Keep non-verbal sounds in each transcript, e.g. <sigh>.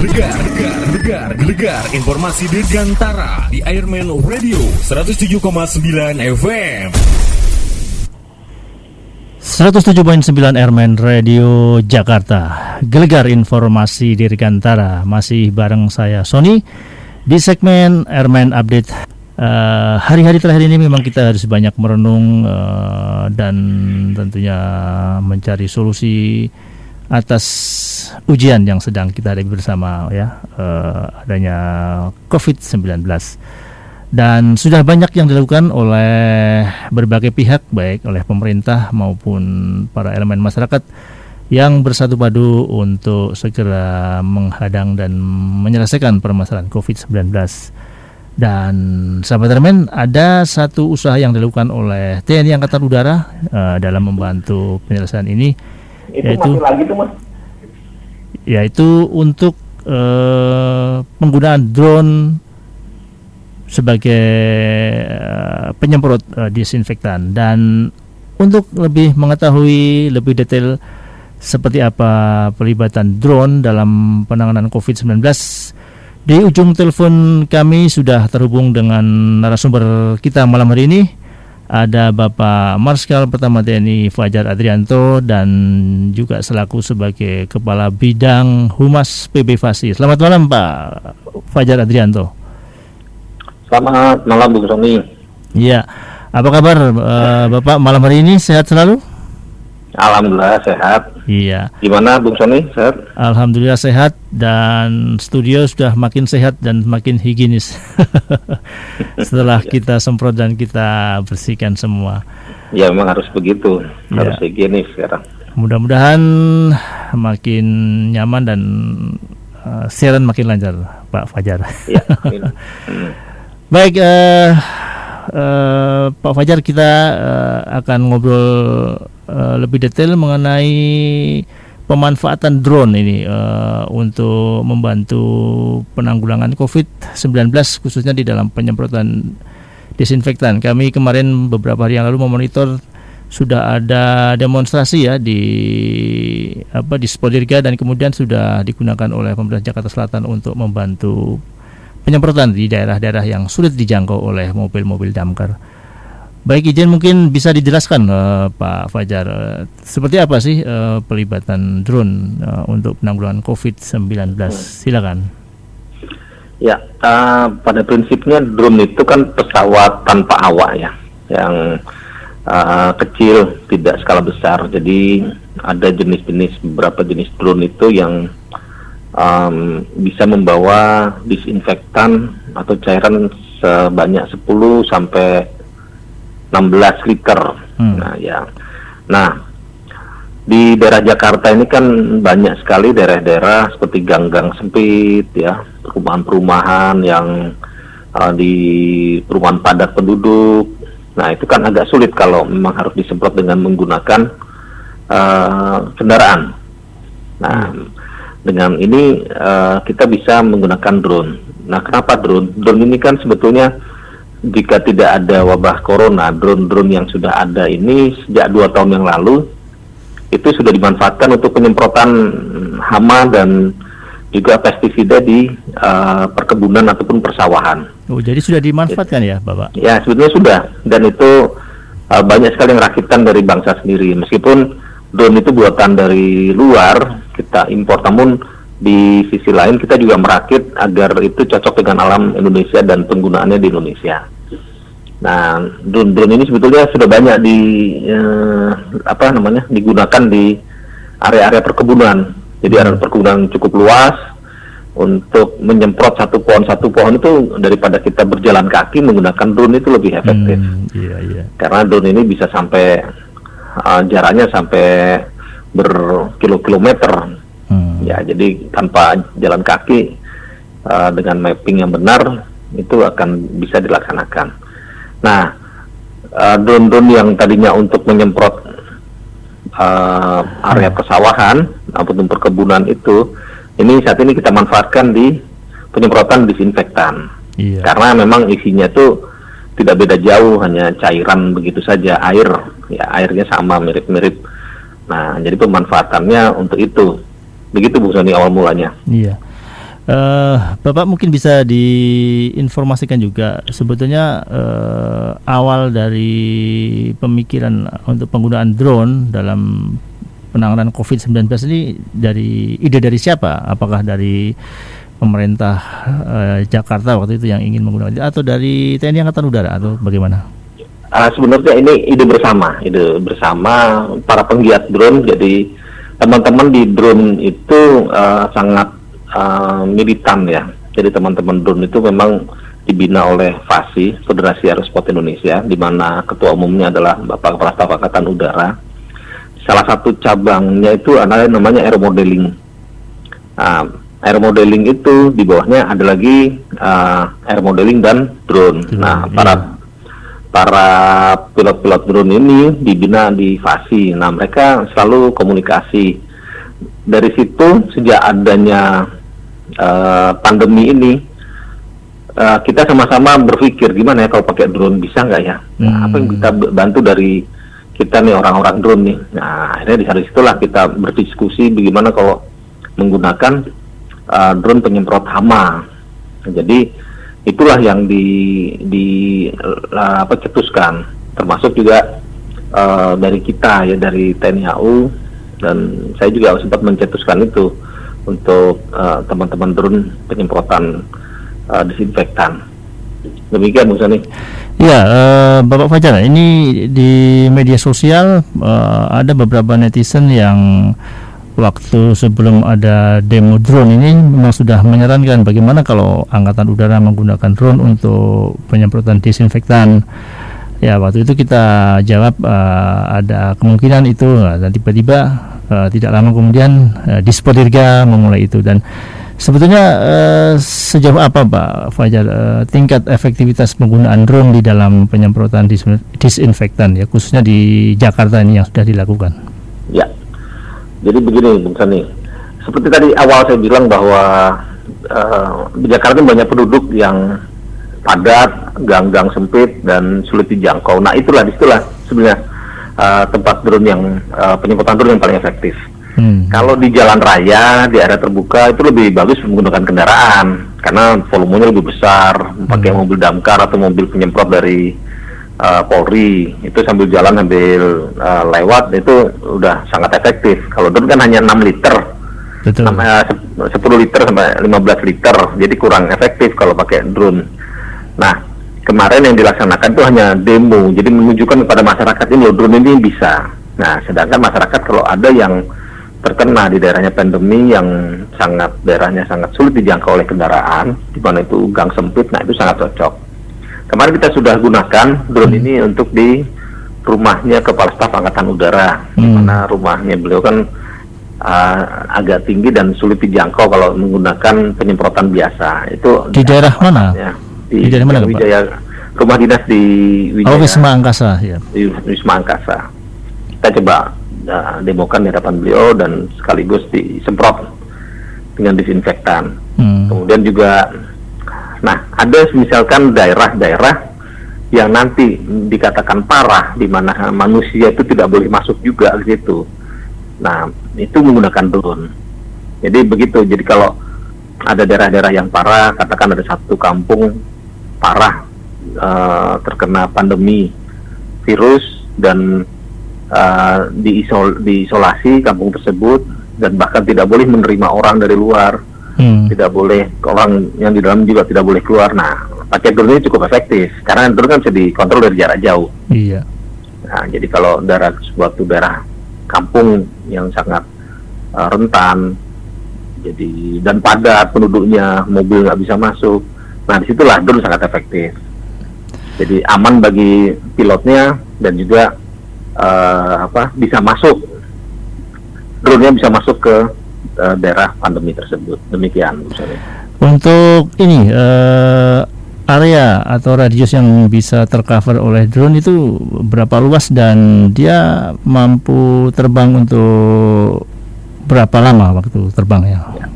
Gelegar, gelegar, gelegar, gelegar informasi dirgantara di Airman Radio 107,9 FM. 107.9 Airman Radio Jakarta. Gelegar informasi Dirgantara Masih bareng saya Sony Di segmen Airman Update. Uh, Hari-hari terakhir ini memang kita harus banyak merenung uh, Dan tentunya mencari solusi atas ujian yang sedang kita hadapi bersama ya uh, adanya COVID-19 dan sudah banyak yang dilakukan oleh berbagai pihak baik oleh pemerintah maupun para elemen masyarakat yang bersatu padu untuk segera menghadang dan menyelesaikan permasalahan COVID-19 dan sahabat elemen ada satu usaha yang dilakukan oleh TNI Angkatan Udara uh, dalam membantu penyelesaian ini itu yaitu, masih lagi tuh mas. Yaitu untuk uh, penggunaan drone sebagai uh, penyemprot uh, disinfektan. Dan untuk lebih mengetahui lebih detail seperti apa pelibatan drone dalam penanganan COVID-19 di ujung telepon kami sudah terhubung dengan narasumber kita malam hari ini ada Bapak Marskal Pertama TNI Fajar Adrianto dan juga selaku sebagai Kepala Bidang Humas PB Fasi. Selamat malam Pak Fajar Adrianto. Selamat malam Bung Sony. Iya. Apa kabar uh, Bapak malam hari ini sehat selalu? Alhamdulillah sehat. Iya. Gimana Bung Sony? Sehat? Alhamdulillah sehat dan studio sudah makin sehat dan makin higienis. <laughs> Setelah kita semprot dan kita bersihkan semua. Ya memang harus begitu. Ya. Harus higienis sekarang. Mudah-mudahan makin nyaman dan uh, siaran makin lancar, Pak Fajar. Ya, <laughs> hmm. Baik, uh, uh, Pak Fajar kita uh, akan ngobrol uh, lebih detail mengenai pemanfaatan drone ini uh, untuk membantu penanggulangan COVID-19 khususnya di dalam penyemprotan disinfektan. Kami kemarin beberapa hari yang lalu memonitor sudah ada demonstrasi ya di apa di Spodirga dan kemudian sudah digunakan oleh pemerintah Jakarta Selatan untuk membantu penyemprotan di daerah-daerah yang sulit dijangkau oleh mobil-mobil damkar. Baik izin mungkin bisa dijelaskan uh, Pak Fajar uh, seperti apa sih uh, pelibatan drone uh, untuk penanggulangan COVID-19? Silakan. Ya, uh, pada prinsipnya drone itu kan pesawat tanpa awak ya, yang uh, kecil tidak skala besar. Jadi ada jenis-jenis beberapa jenis drone itu yang um, bisa membawa disinfektan atau cairan sebanyak 10 sampai 16 liter. Hmm. Nah, ya. Nah, di daerah Jakarta ini kan banyak sekali daerah-daerah seperti gang-gang sempit ya, perumahan-perumahan yang uh, di perumahan padat penduduk. Nah, itu kan agak sulit kalau memang harus disemprot dengan menggunakan uh, kendaraan. Nah, hmm. Dengan ini uh, kita bisa menggunakan drone. Nah, kenapa drone? Drone ini kan sebetulnya jika tidak ada wabah corona, drone-drone yang sudah ada ini sejak dua tahun yang lalu itu sudah dimanfaatkan untuk penyemprotan hama dan juga pestisida di uh, perkebunan ataupun persawahan. Oh, jadi sudah dimanfaatkan ya, Bapak? Ya, sebetulnya sudah. Dan itu uh, banyak sekali yang rakitan dari bangsa sendiri. Meskipun drone itu buatan dari luar, kita impor, namun di sisi lain kita juga merakit agar itu cocok dengan alam Indonesia dan penggunaannya di Indonesia. Nah, drone-drone ini sebetulnya sudah banyak di eh, apa namanya digunakan di area-area perkebunan. Jadi area perkebunan cukup luas untuk menyemprot satu pohon satu pohon itu daripada kita berjalan kaki menggunakan drone itu lebih efektif. Hmm, iya, iya. Karena drone ini bisa sampai uh, jaraknya sampai berkilo-kilometer. Ya, jadi tanpa jalan kaki uh, dengan mapping yang benar itu akan bisa dilaksanakan. Nah, uh, drone-drone yang tadinya untuk menyemprot uh, area persawahan ataupun perkebunan itu, ini saat ini kita manfaatkan di penyemprotan disinfektan. Iya. Karena memang isinya itu tidak beda jauh, hanya cairan begitu saja, air, ya airnya sama mirip-mirip. Nah, jadi pemanfaatannya untuk itu Begitu Bu Sony awal mulanya. Iya. Uh, Bapak mungkin bisa diinformasikan juga sebetulnya uh, awal dari pemikiran untuk penggunaan drone dalam penanganan COVID-19 ini dari ide dari siapa? Apakah dari pemerintah uh, Jakarta waktu itu yang ingin menggunakan atau dari TNI Angkatan Udara atau bagaimana? Uh, sebenarnya ini ide bersama, ide bersama para penggiat drone. Jadi teman-teman di drone itu uh, sangat uh, militan ya. Jadi teman-teman drone itu memang dibina oleh FASI, Federasi Aerosport Indonesia, di mana ketua umumnya adalah Bapak Kepala Staf Angkatan Udara. Salah satu cabangnya itu adalah namanya air modeling. Uh, air modeling itu di bawahnya ada lagi uh, air modeling dan drone. Hmm, nah, para iya. Para pilot-pilot drone ini dibina di FASI. Nah, mereka selalu komunikasi. Dari situ sejak adanya uh, pandemi ini uh, kita sama-sama berpikir gimana ya kalau pakai drone bisa nggak ya? Nah, hmm. apa yang kita bantu dari kita nih orang-orang drone nih. Nah akhirnya di situlah kita berdiskusi bagaimana kalau menggunakan uh, drone penyemprot hama. Jadi itulah yang di di apa cetuskan termasuk juga uh, dari kita ya dari TNI AU dan saya juga sempat mencetuskan itu untuk uh, teman-teman turun penyemprotan uh, disinfektan. Demikian Bu Sani. Ya, uh, Bapak Fajar, ini di media sosial uh, ada beberapa netizen yang waktu sebelum ada demo drone ini memang sudah menyarankan bagaimana kalau angkatan udara menggunakan drone untuk penyemprotan disinfektan. Ya, waktu itu kita jawab uh, ada kemungkinan itu dan tiba-tiba uh, tidak lama kemudian uh, Dispodirga memulai itu dan sebetulnya uh, sejauh apa Pak Fajar uh, tingkat efektivitas penggunaan drone di dalam penyemprotan dis disinfektan ya khususnya di Jakarta ini yang sudah dilakukan. Ya, jadi begini Bung Sani, seperti tadi awal saya bilang bahwa uh, di Jakarta banyak penduduk yang padat, gang-gang sempit dan sulit dijangkau. Nah itulah di situlah sebenarnya uh, tempat drone yang uh, penyemprotan drone yang paling efektif. Hmm. Kalau di jalan raya di area terbuka itu lebih bagus menggunakan kendaraan karena volumenya lebih besar, pakai hmm. mobil damkar atau mobil penyemprot dari uh, Polri itu sambil jalan sambil uh, lewat itu udah sangat efektif. Kalau drone kan hanya 6 liter. Betul. Sampai, uh, 10 liter sampai 15 liter. Jadi kurang efektif kalau pakai drone. Nah, kemarin yang dilaksanakan itu hanya demo, jadi menunjukkan kepada masyarakat ini loh drone ini bisa. Nah, sedangkan masyarakat kalau ada yang terkena di daerahnya pandemi yang sangat daerahnya sangat sulit dijangkau oleh kendaraan, di mana itu gang sempit, nah itu sangat cocok. Kemarin kita sudah gunakan drone hmm. ini untuk di rumahnya Kepala Staf Angkatan Udara, hmm. di mana rumahnya beliau kan uh, agak tinggi dan sulit dijangkau kalau menggunakan penyemprotan biasa. Itu di daerah mana? Ya di, di mana Wijaya rumah dinas di Wijaya. Oh Wisma Angkasa ya. Di Wisma Angkasa. Kita coba uh, demokan di hadapan beliau dan sekaligus disemprot dengan disinfektan. Hmm. Kemudian juga, nah ada misalkan daerah-daerah yang nanti dikatakan parah di mana manusia itu tidak boleh masuk juga gitu. Nah itu menggunakan drone. Jadi begitu. Jadi kalau ada daerah-daerah yang parah, katakan ada satu kampung parah uh, terkena pandemi virus dan uh, diisol diisolasi kampung tersebut dan bahkan tidak boleh menerima orang dari luar, hmm. tidak boleh orang yang di dalam juga tidak boleh keluar. Nah, pakai drone ini cukup efektif karena drone kan bisa dikontrol dari jarak jauh. Iya. Nah, jadi kalau daerah suatu daerah kampung yang sangat uh, rentan, jadi dan padat penduduknya, mobil nggak bisa masuk, Nah di situlah drone sangat efektif. Jadi aman bagi pilotnya dan juga uh, apa bisa masuk drone-nya bisa masuk ke uh, daerah pandemi tersebut. Demikian misalnya. Untuk ini uh, area atau radius yang bisa tercover oleh drone itu berapa luas dan dia mampu terbang untuk berapa lama waktu terbang ya? ya.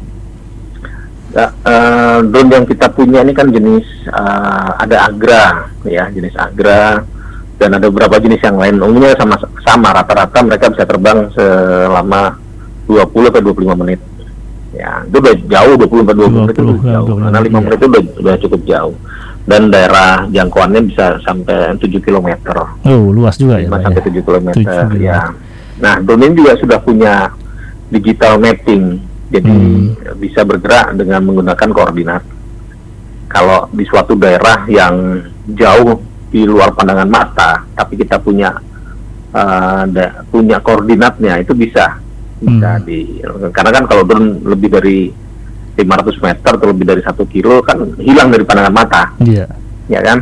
Ya, uh, drone yang kita punya ini kan jenis uh, ada Agra ya, jenis Agra dan ada beberapa jenis yang lain. Umumnya sama sama rata-rata mereka bisa terbang selama 20 atau 25 menit. Ya, itu udah jauh 24 20 menit itu 20, udah jauh. 20 Karena 5 iya. menit itu udah, udah cukup jauh. Dan daerah jangkauannya bisa sampai 7 km. Oh, luas juga ya, 5 Pak. sampai ya? 7 km 7 ya. Nah, drone ini juga sudah punya digital mapping. Jadi Hmm. bisa bergerak dengan menggunakan koordinat. Kalau di suatu daerah yang jauh di luar pandangan mata, tapi kita punya eh, da- punya koordinatnya itu bisa bisa Hmm. di karena kan kalau drone lebih dari 500 meter atau lebih dari satu kilo kan hilang dari pandangan mata Iya. ya kan?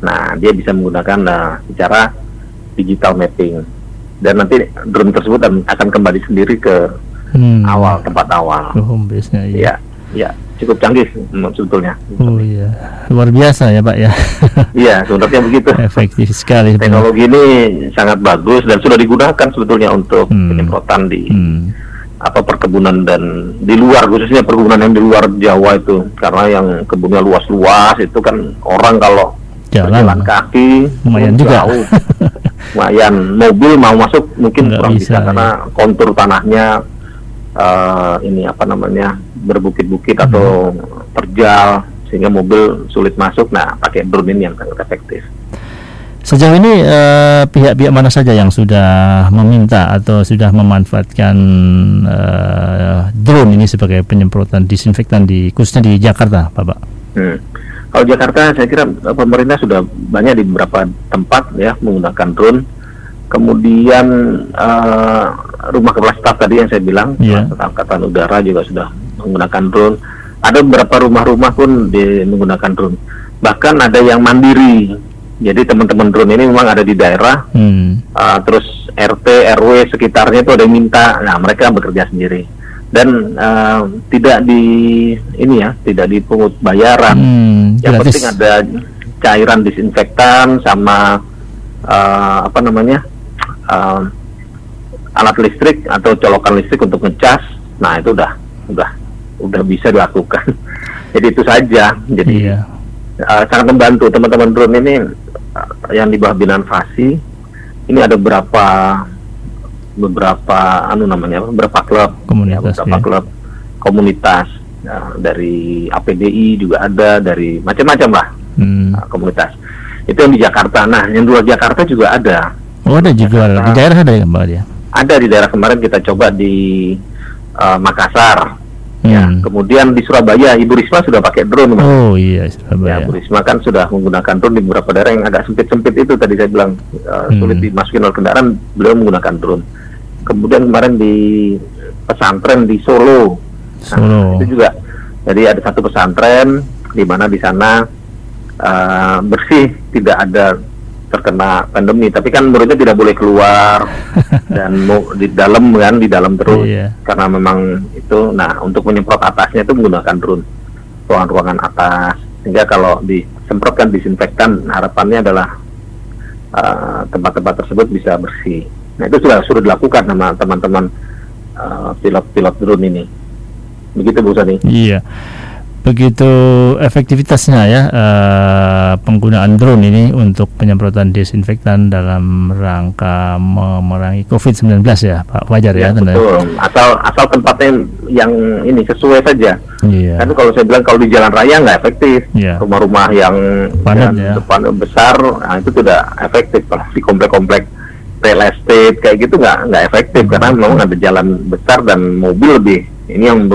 Nah, dia bisa menggunakan uh, secara digital mapping dan nanti drone tersebut akan kembali sendiri ke Hmm. awal tempat awal. Ke home base-nya, iya. Ya, ya cukup canggih sebetulnya. Oh iya, luar biasa ya Pak ya, Iya, sebenarnya begitu. efektif sekali. Teknologi ini sangat bagus dan sudah digunakan sebetulnya untuk Hmm. penyemprotan di Hmm. apa perkebunan dan di luar khususnya perkebunan yang di luar Jawa itu karena yang kebunnya luas-luas itu kan orang kalau Jalan. kaki Lumayan jauh, juga. <laughs> lumayan mobil mau masuk mungkin Nggak kurang bisa, bisa, ya. karena kontur tanahnya eh, ini apa namanya berbukit-bukit atau terjal sehingga mobil sulit masuk nah pakai drone ini yang sangat efektif Sejauh ini eh, pihak-pihak mana saja yang sudah meminta atau sudah memanfaatkan eh, drone ini sebagai penyemprotan disinfektan di khususnya di Jakarta, Bapak? Hmm. Kalau Jakarta, saya kira eh, pemerintah sudah banyak di beberapa tempat ya menggunakan drone. Kemudian eh, rumah kepala staf tadi yang saya bilang, Iya. Rumah angkatan udara juga sudah menggunakan drone. Ada beberapa rumah-rumah pun di, menggunakan drone. Bahkan ada yang mandiri. Jadi teman-teman drone ini memang ada di daerah, Hmm. Uh, terus RT RW sekitarnya itu ada yang minta nah mereka bekerja sendiri dan uh, tidak di ini ya tidak dipungut bayaran Hmm, yang gratis. penting ada cairan disinfektan sama uh, apa namanya uh, alat listrik atau colokan listrik untuk ngecas nah itu udah udah udah bisa dilakukan. <laughs> Jadi itu saja. Jadi Iya. uh, sangat membantu teman-teman drone ini uh, yang di bawah binaan Fasi. Ini ada beberapa beberapa anu namanya apa, beberapa klub? Komunitas, ya, beberapa ya. klub komunitas. Ya, dari APDI juga ada dari macam-macam lah Hmm. uh, komunitas. Itu yang di Jakarta. Nah yang di luar Jakarta juga ada. Oh ada juga. Di daerah ada ya Mbak ya? ada di daerah kemarin kita coba di uh, Makassar ya Hmm. kemudian di Surabaya Ibu Risma sudah pakai drone Mas. Oh iya Ya, Surabaya. Bu Risma kan sudah menggunakan drone di beberapa daerah yang agak sempit-sempit itu tadi saya bilang uh, Hmm. sulit dimasukin oleh kendaraan, beliau menggunakan drone. Kemudian kemarin di pesantren di Solo, Solo. Nah, itu juga. Jadi ada satu pesantren di mana di sana uh, bersih, tidak ada terkena pandemi. Tapi kan muridnya tidak boleh keluar <laughs> dan mau di dalam kan di dalam terus Iya. karena memang itu. Nah untuk menyemprot atasnya itu menggunakan drone ruangan-ruangan atas sehingga kalau disemprotkan disinfektan harapannya adalah uh, tempat-tempat tersebut bisa bersih. Nah itu sudah sudah dilakukan sama teman-teman uh, pilot-pilot drone ini. Begitu Bu Sani. Iya. Begitu efektivitasnya ya eh, penggunaan drone ini untuk penyemprotan disinfektan dalam rangka memerangi COVID-19 ya Pak Fajar ya, Ya, betul. Asal asal tempatnya yang ini sesuai saja. Iya. Kan kalau saya bilang kalau di jalan raya nggak efektif. Iya. Rumah-rumah yang yang ya. depan besar, nah itu tidak efektif. Kalau di komplek-komplek real estate kayak gitu nggak nggak efektif karena Hmm. memang ada jalan besar dan mobil lebih ini yang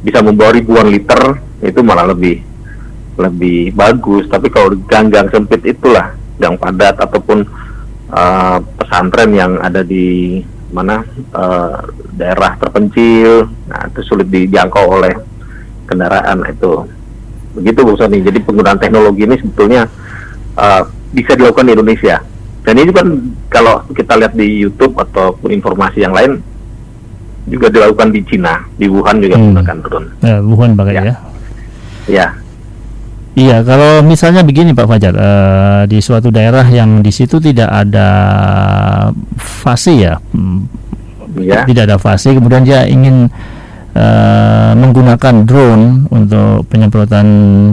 bisa membawa ribuan liter itu malah lebih lebih bagus. Tapi kalau gang-gang sempit itulah gang padat ataupun uh, pesantren yang ada di mana uh, daerah terpencil, nah itu sulit dijangkau oleh kendaraan itu. Begitu Bu Sony. Jadi penggunaan teknologi ini sebetulnya uh, bisa dilakukan di Indonesia. Dan ini kan kalau kita lihat di YouTube ataupun informasi yang lain juga dilakukan di Cina, di Wuhan juga Hmm. menggunakan drone. Ya, Wuhan pakai Ya. ya. Ya, Iya, kalau misalnya begini Pak Fajar, eh, di suatu daerah yang di situ tidak ada fase ya, ya. tidak ada fase, kemudian dia ingin eh, menggunakan drone untuk penyemprotan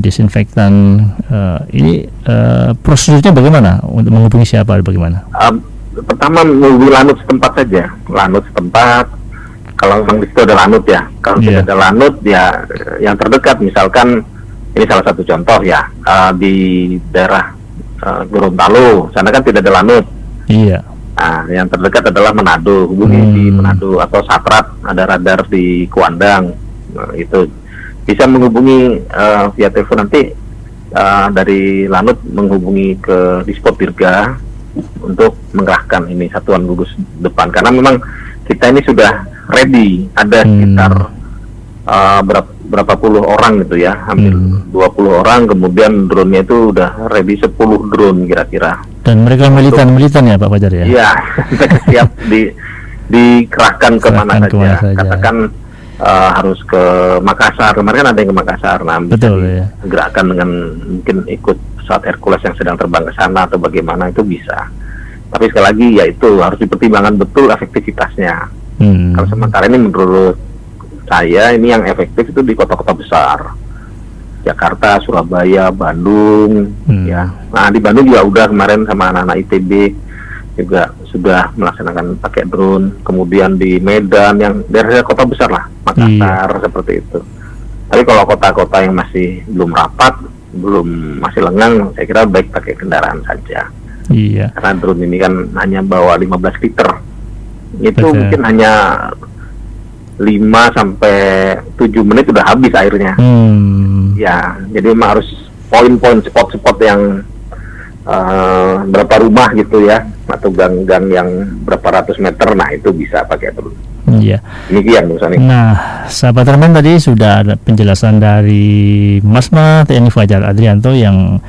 disinfektan, eh, ini eh, prosedurnya bagaimana? Untuk menghubungi siapa? Bagaimana? Um, pertama menghubungi lanut setempat saja, lanut setempat. Kalau memang di situ ada lanut ya. Kalau Iya. tidak ada lanut ya yang terdekat misalkan ini salah satu contoh ya eh, di daerah eh, Gorontalo sana kan tidak ada lanut. Iya. Nah, yang terdekat adalah Manado, hubungi Hmm. di Manado atau Satrat ada radar di Kuandang. Nah, itu bisa menghubungi eh, via telepon nanti eh, dari Lanut menghubungi ke Dispot Dirga untuk mengerahkan ini satuan gugus depan karena memang kita ini sudah ready ada Hmm. sekitar eh, berapa berapa puluh orang gitu ya hampir Hmm. 20 orang kemudian drone-nya itu udah ready 10 drone kira-kira Dan mereka militan-militan ya Pak Fajar ya? Iya, <laughs> mereka siap di dikerahkan ke mana saja. ke mana saja. Katakan eh, harus ke Makassar. Kemarin kan ada yang ke Makassar. Nah, Betul, ya. digerakkan dengan mungkin ikut pesawat Hercules yang sedang terbang ke sana atau bagaimana itu bisa. Tapi sekali lagi ya itu harus dipertimbangkan betul efektivitasnya. Hmm. Kalau sementara ini menurut saya ini yang efektif itu di kota-kota besar. Jakarta, Surabaya, Bandung, Hmm. ya. Nah di Bandung juga udah kemarin sama anak-anak ITB juga sudah melaksanakan pakai drone. Kemudian di Medan yang daerah kota besar lah, Makassar seperti itu. Tapi kalau kota-kota yang masih belum rapat, belum masih lengang, saya kira baik pakai kendaraan saja. Iya. Karena drone ini kan hanya bawa 15 liter. Itu Betul. mungkin hanya 5 sampai 7 menit udah habis airnya. Hmm. Ya, jadi memang harus poin-poin spot-spot yang eh, berapa rumah gitu ya, atau gang-gang yang berapa ratus meter, nah itu bisa pakai drone. Iya. Demikian Bung Sani. Nah, sahabat teman tadi sudah ada penjelasan dari Masma TNI Fajar Adrianto yang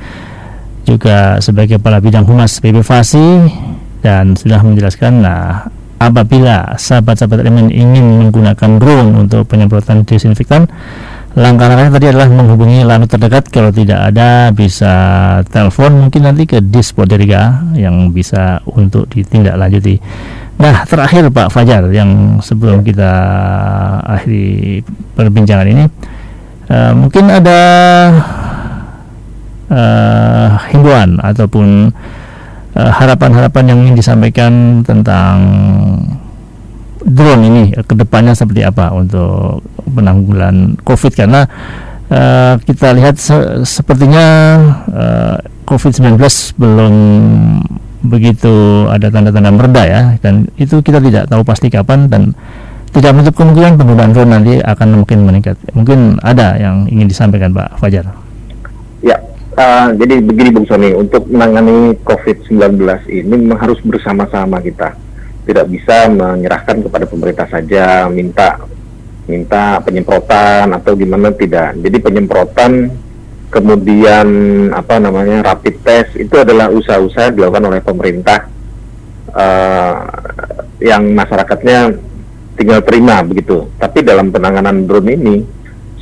juga sebagai kepala bidang humas PB Fasi dan sudah menjelaskan nah apabila sahabat-sahabat elemen ingin menggunakan drone untuk penyemprotan disinfektan langkah-langkahnya tadi adalah menghubungi lanut terdekat. Kalau tidak ada bisa telepon mungkin nanti ke Dispoderga yang bisa untuk ditindaklanjuti. Nah, terakhir Pak Fajar yang sebelum kita akhiri perbincangan ini, eh, mungkin ada eh, himbauan ataupun eh, harapan-harapan yang ingin disampaikan tentang drone ini ke depannya seperti apa untuk penanggulan COVID. Karena eh, kita lihat se- sepertinya eh, COVID-19 belum begitu ada tanda-tanda mereda ya. Dan itu kita tidak tahu pasti kapan dan tidak menutup kemungkinan penggunaan drone nanti akan mungkin meningkat. Mungkin ada yang ingin disampaikan Pak Fajar Eh, jadi begini Bung Sony, untuk menangani COVID-19 ini memang harus bersama-sama kita. Tidak bisa menyerahkan kepada pemerintah saja, minta minta penyemprotan atau gimana tidak. Jadi penyemprotan kemudian apa namanya rapid test itu adalah usaha-usaha dilakukan oleh pemerintah eh, yang masyarakatnya tinggal terima begitu. Tapi dalam penanganan drone ini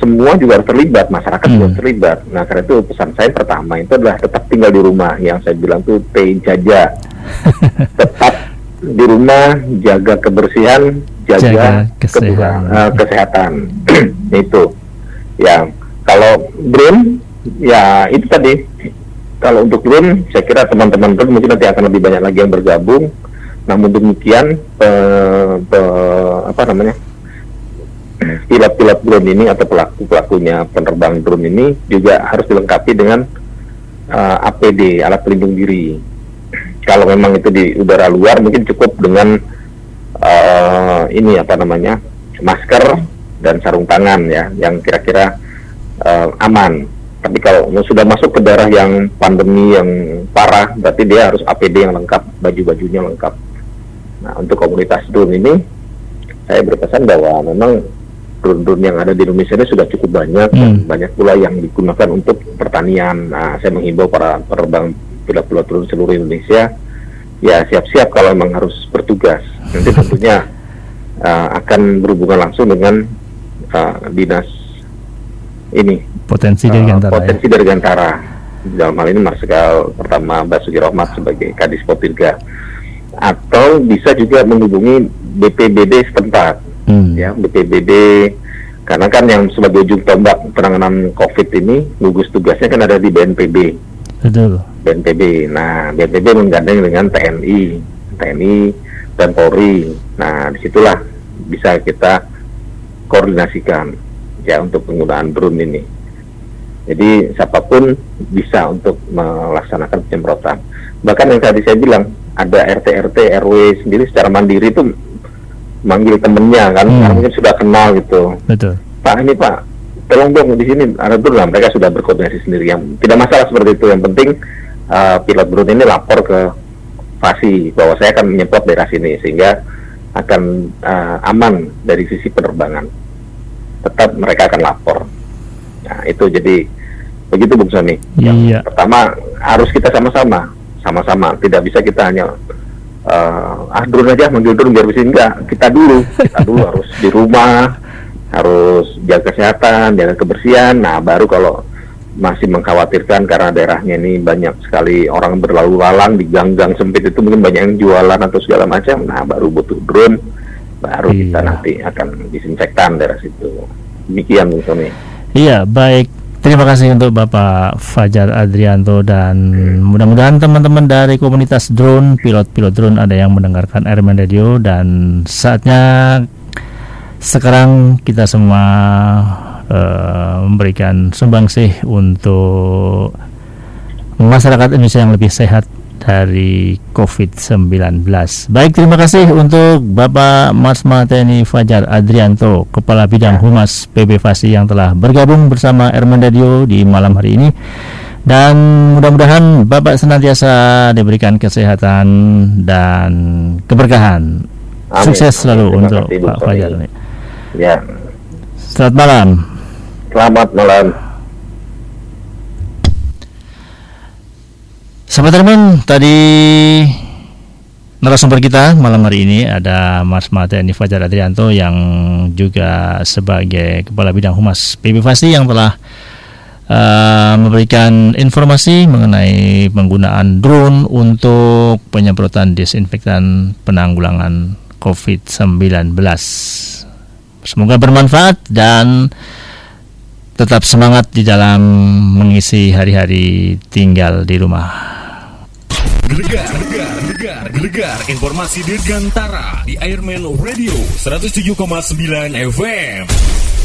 semua juga harus terlibat, masyarakat juga Hmm. harus terlibat. Nah, karena itu pesan saya pertama itu adalah tetap tinggal di rumah, yang saya bilang tuh stay jaja. <laughs> tetap di rumah, jaga kebersihan, jaga, Jaga kesehatan. eh, kesehatan. <clears throat> itu. Ya, kalau drone, ya itu tadi. Kalau untuk drone, saya kira teman-teman drone mungkin nanti akan lebih banyak lagi yang bergabung. Namun demikian, pe- pe- apa namanya? Pilot-pilot drone ini atau pelaku-pelakunya penerbang drone ini juga harus dilengkapi dengan uh, APD alat pelindung diri. Kalau memang itu di udara luar mungkin cukup dengan uh, ini apa namanya masker dan sarung tangan ya yang kira-kira uh, aman. Tapi kalau sudah masuk ke daerah yang pandemi yang parah, berarti dia harus APD yang lengkap, baju-bajunya lengkap. Nah untuk komunitas drone ini saya berpesan bahwa memang drone-drone yang ada di Indonesia ini sudah cukup banyak dan Hmm. banyak pula yang digunakan untuk pertanian. Nah, saya menghimbau para penerbang pilot-pilot drone seluruh Indonesia ya siap-siap kalau memang harus bertugas. Nanti <laughs> tentunya uh, akan berhubungan langsung dengan uh, dinas ini potensi dari uh, Gantara ya. potensi dari Gantara. Dalam hal ini Marsikal pertama Basuki Rahmat sebagai Kadis Potirga atau bisa juga menghubungi BPBD setempat Hmm. ya BPBD karena kan yang sebagai ujung tombak penanganan COVID ini gugus tugasnya kan ada di BNPB Betul. BNPB nah BNPB menggandeng dengan TNI TNI dan Polri nah di situlah bisa kita koordinasikan ya untuk penggunaan drone ini. Jadi siapa pun bisa untuk melaksanakan penyemprotan. Bahkan yang tadi saya bilang ada RT RT RW sendiri secara mandiri itu manggil temennya kan hmm. mungkin sudah kenal gitu. Betul. Pak ini Pak, tolong dong di sini ada drone lah. Mereka sudah berkoordinasi sendiri. Yang tidak masalah seperti itu. Yang penting uh, pilot drone ini lapor ke Fasi bahwa saya akan menyemprot daerah sini sehingga akan uh, aman dari sisi penerbangan. Tetap mereka akan lapor. Nah, itu jadi begitu Bung Sony. Yang iya. pertama harus kita sama-sama, sama-sama. Tidak bisa kita hanya uh, ah drone aja manggil drone biar bisa enggak. Kita dulu, kita dulu <laughs> harus di rumah, harus jaga kesehatan, jaga kebersihan. Nah, baru kalau masih mengkhawatirkan karena daerahnya ini banyak sekali orang berlalu lalang di gang-gang sempit itu mungkin banyak yang jualan atau segala macam. Nah, baru butuh drone, baru iya. kita nanti akan disinfektan daerah situ. Demikian, Bung Sony. Iya, baik. Terima kasih untuk Bapak Fajar Adrianto dan mudah-mudahan teman-teman dari komunitas drone, pilot-pilot drone ada yang mendengarkan Airman Radio. Dan saatnya sekarang kita semua uh, memberikan sumbangsih untuk masyarakat Indonesia yang lebih sehat dari COVID-19. Baik, terima kasih untuk Bapak Mas Mateni Fajar Adrianto, Kepala Bidang Humas PB Fasi yang telah bergabung bersama Radio di malam hari ini. Dan mudah-mudahan Bapak senantiasa diberikan kesehatan dan keberkahan. Amin. Sukses selalu Terima untuk kasih, Pak Fajar. Ya. Selamat malam. Selamat malam. Sahabat teman, tadi narasumber kita malam hari ini ada Mas Mateni Fajar Adrianto yang juga sebagai Kepala Bidang Humas PB yang telah uh, memberikan informasi mengenai penggunaan drone untuk penyemprotan disinfektan penanggulangan COVID-19. Semoga bermanfaat dan tetap semangat di dalam mengisi hari-hari tinggal di rumah. Gelegar, gelegar, gelegar, gelegar informasi dirgantara di Airman Radio 107,9 FM.